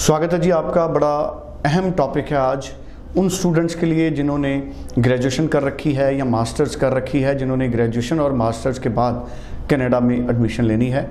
स्वागत है जी आपका, बड़ा अहम टॉपिक है आज उन स्टूडेंट्स के लिए जिन्होंने ग्रेजुएशन कर रखी है या मास्टर्स कर रखी है, जिन्होंने ग्रेजुएशन और मास्टर्स के बाद कनाडा में एडमिशन लेनी है।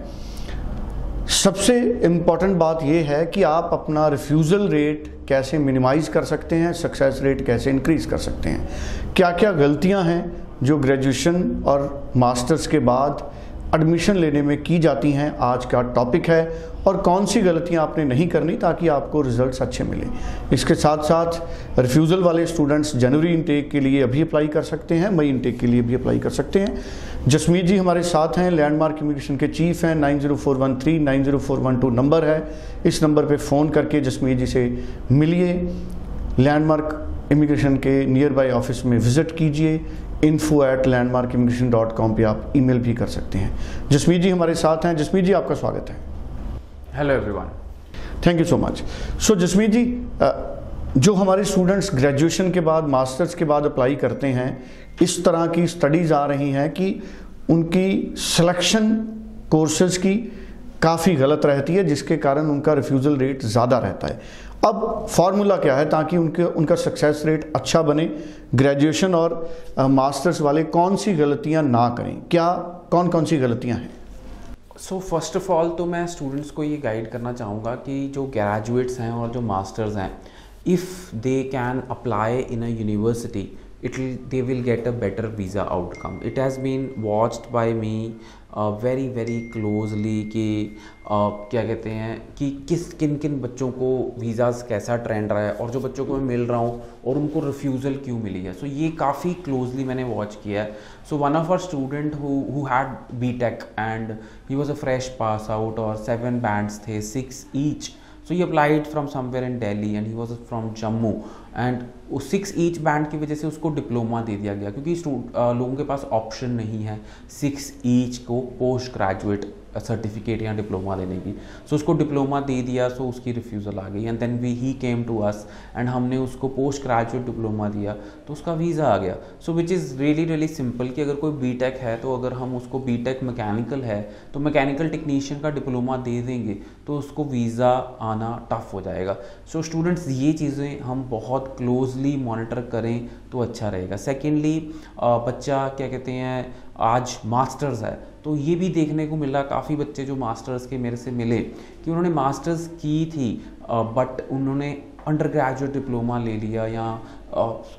सबसे इंपॉर्टेंट बात यह है कि आप अपना रिफ्यूज़ल रेट कैसे मिनिमाइज कर सकते हैं सक्सेस रेट कैसे इंक्रीज कर सकते हैं। क्या क्या गलतियाँ हैं जो ग्रेजुएशन और मास्टर्स के बाद एडमिशन लेने में की जाती हैं, आज का टॉपिक है और कौन सी गलतियाँ आपने नहीं करनी ताकि आपको रिजल्ट्स अच्छे मिले। इसके साथ साथ रिफ्यूज़ल वाले स्टूडेंट्स जनवरी इनटेक के लिए अभी अप्लाई कर सकते हैं, मई इनटेक के लिए भी अप्लाई कर सकते हैं। जसमीत जी हमारे साथ हैं लैंडमार्क इमिग्रेशन के चीफ हैं nine zero four one three nine zero four one two number है। इस नंबर पर फ़ोन करके जसमीत जी से मिलिए। लैंडमार्क इमिग्रेशन के नियर बाई ऑफ़िस में विज़िट कीजिए। Info at Landmark Immigration dot com पर आप ईमेल भी कर सकते हैं। जसमीत जी हमारे साथ हैं। जसमीत जी आपका स्वागत है। Hello everyone thank you so much so Jasmeet ji जो हमारे स्टूडेंट्स ग्रेजुएशन के बाद मास्टर्स के बाद अप्लाई करते हैं इस तरह की स्टडीज़ आ रही हैं कि उनकी सिलेक्शन कोर्सेज की काफ़ी गलत रहती है जिसके कारण उनका रिफ्यूज़ल रेट ज़्यादा रहता है। अब फार्मूला क्या है ताकि उनके, उनका सक्सेस रेट अच्छा बने ग्रेजुएशन और मास्टर्स वाले कौन सी गलतियाँ ना करें? क्या, कौन कौन सी गलतियाँ हैं? सो फ़र्स्ट ऑफ़ ऑल तो मैं स्टूडेंट्स को ये गाइड करना चाहूँगा कि जो ग्रेजुएट्स हैं और जो मास्टर्स हैं if they can apply in a university it will they will get a better visa outcome. It has been watched by me very very closely कि uh, क्या कहते हैं कि किस किन किन बच्चों को वीज़ाज़ कैसा ट्रेंड रहा है और जो बच्चों को मैं मिल रहा हूँ और उनको रिफ्यूज़ल क्यों मिली है। सो so, ये काफ़ी क्लोजली मैंने वॉच किया है। So one of our student who had B Tech and he was a fresh pass out और सेवन बैंड्स थे six each so he applied from somewhere in Delhi and he was from Jammu and six each band की वजह से उसको diploma दे दिया गया क्योंकि लोगों के पास ऑप्शन नहीं है सिक्स ईच को पोस्ट ग्रेजुएट सर्टिफिकेट या डिप्लोमा देने की। सो so, उसको डिप्लोमा दे दिया सो so उसकी रिफ्यूज़ल आ गई। And then we he came to us and हमने उसको पोस्ट ग्रेजुएट डिप्लोमा दिया तो उसका वीज़ा आ गया। So which is really really simple कि अगर कोई बी है तो अगर हम उसको बी टेक मैकेनिकल है तो मैकेनिकल टेक्नीशियन का डिप्लोमा दे देंगे तो उसको वीज़ा आना टफ हो जाएगा। सो so, स्टूडेंट्स ये चीज़ें हम बहुत क्लोजली मॉनिटर करें तो अच्छा रहेगा। सेकेंडली बच्चा, क्या कहते हैं, आज मास्टर्स है तो ये भी देखने को मिला, काफ़ी बच्चे जो मास्टर्स के मेरे से मिले, कि उन्होंने मास्टर्स की थी बट उन्होंने अंडर ग्रेजुएट डिप्लोमा ले लिया या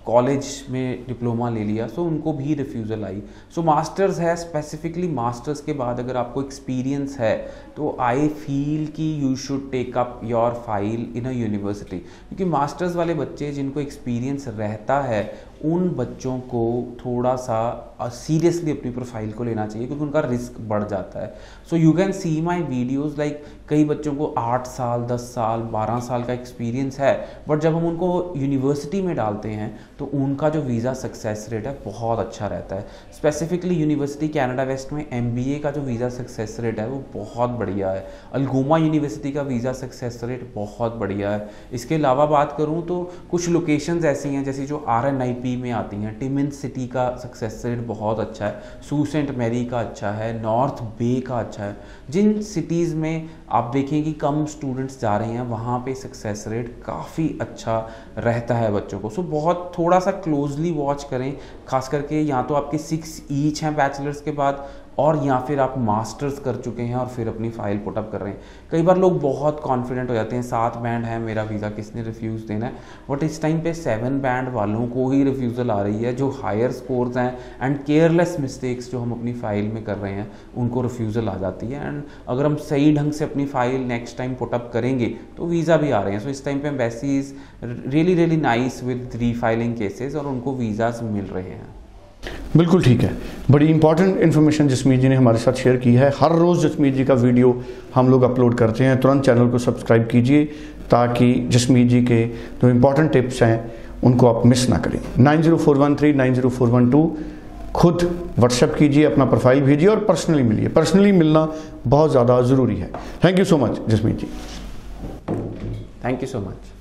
कॉलेज में डिप्लोमा ले लिया सो उनको भी रिफ्यूज़ल आई। सो मास्टर्स है स्पेसिफिकली मास्टर्स के बाद अगर आपको एक्सपीरियंस है तो आई फील कि you should take up your file in a university क्योंकि मास्टर्स वाले बच्चे जिनको एक्सपीरियंस रहता है, उन बच्चों को थोड़ा सा सीरियसली अपनी प्रोफ़ाइल को लेना चाहिए, क्योंकि उनका रिस्क बढ़ जाता है। So you can see my videos like कई बच्चों को आठ साल, दस साल, बारह साल का एक्सपीरियंस है बट जब हम उनको यूनिवर्सिटी में डालते हैं तो उनका जो वीज़ा सक्सेस रेट है बहुत अच्छा रहता है। स्पेसिफिकली यूनिवर्सिटी कैनेडा वेस्ट में एमबीए का जो वीज़ा सक्सेस रेट है वो बहुत बढ़िया है। अलगोमा यूनिवर्सिटी का वीज़ा सक्सेस रेट बहुत बढ़िया है। इसके अलावा बात करूँ तो कुछ लोकेशंस ऐसी हैं, जैसे जो आर एन आई पी में आती हैं, टिमिन सिटी का सक्सेस रेट बहुत अच्छा है, सू सेंट मैरी का अच्छा है, नॉर्थ बे का अच्छा है। जिन सिटीज़ में आप देखें कि कम स्टूडेंट्स जा रहे हैं, वहाँ पे सक्सेस रेट काफ़ी अच्छा रहता है बच्चों को। सो बहुत थोड़ा सा क्लोजली वॉच करें, खास करके यहाँ तो आपके सिक्स ईच हैं बैचलर्स के बाद और या फिर आप मास्टर्स कर चुके हैं और फिर अपनी फ़ाइल पुटअप कर रहे हैं। कई बार लोग बहुत कॉन्फिडेंट हो जाते हैं, सात बैंड है, मेरा वीज़ा किसने रिफ्यूज़ देना है? बट इस टाइम पे सेवन बैंड वालों को ही रिफ्यूज़ल आ रही है, जो हायर स्कोर्स हैं एंड केयरलेस मिस्टेक्स जो हम अपनी फ़ाइल में कर रहे हैं, उनको रिफ्यूज़ल आ जाती है। एंड अगर हम सही ढंग से अपनी फ़ाइल नेक्स्ट टाइम पुटअप करेंगे तो वीज़ा भी आ रहे हैं। सो so इस टाइम पर embassy is really really nice with refiling cases और उनको वीज़ाज मिल रहे हैं। बिल्कुल ठीक है। बड़ी इंपॉर्टेंट इन्फॉर्मेशन जसमीत जी ने हमारे साथ शेयर की है, हर रोज़ जसमीत जी का वीडियो हम लोग अपलोड करते हैं, तुरंत चैनल को सब्सक्राइब कीजिए ताकि जसमीत जी के जो इम्पोर्टेंट टिप्स हैं, उनको आप मिस ना करें। Nine zero four one three nine zero four one two खुद व्हाट्सएप कीजिए, अपना प्रोफ़ाइल भेजिए और पर्सनली मिलिए। पर्सनली मिलना बहुत ज़्यादा ज़रूरी है। Thank you so much Jasmeet ji. Thank you so much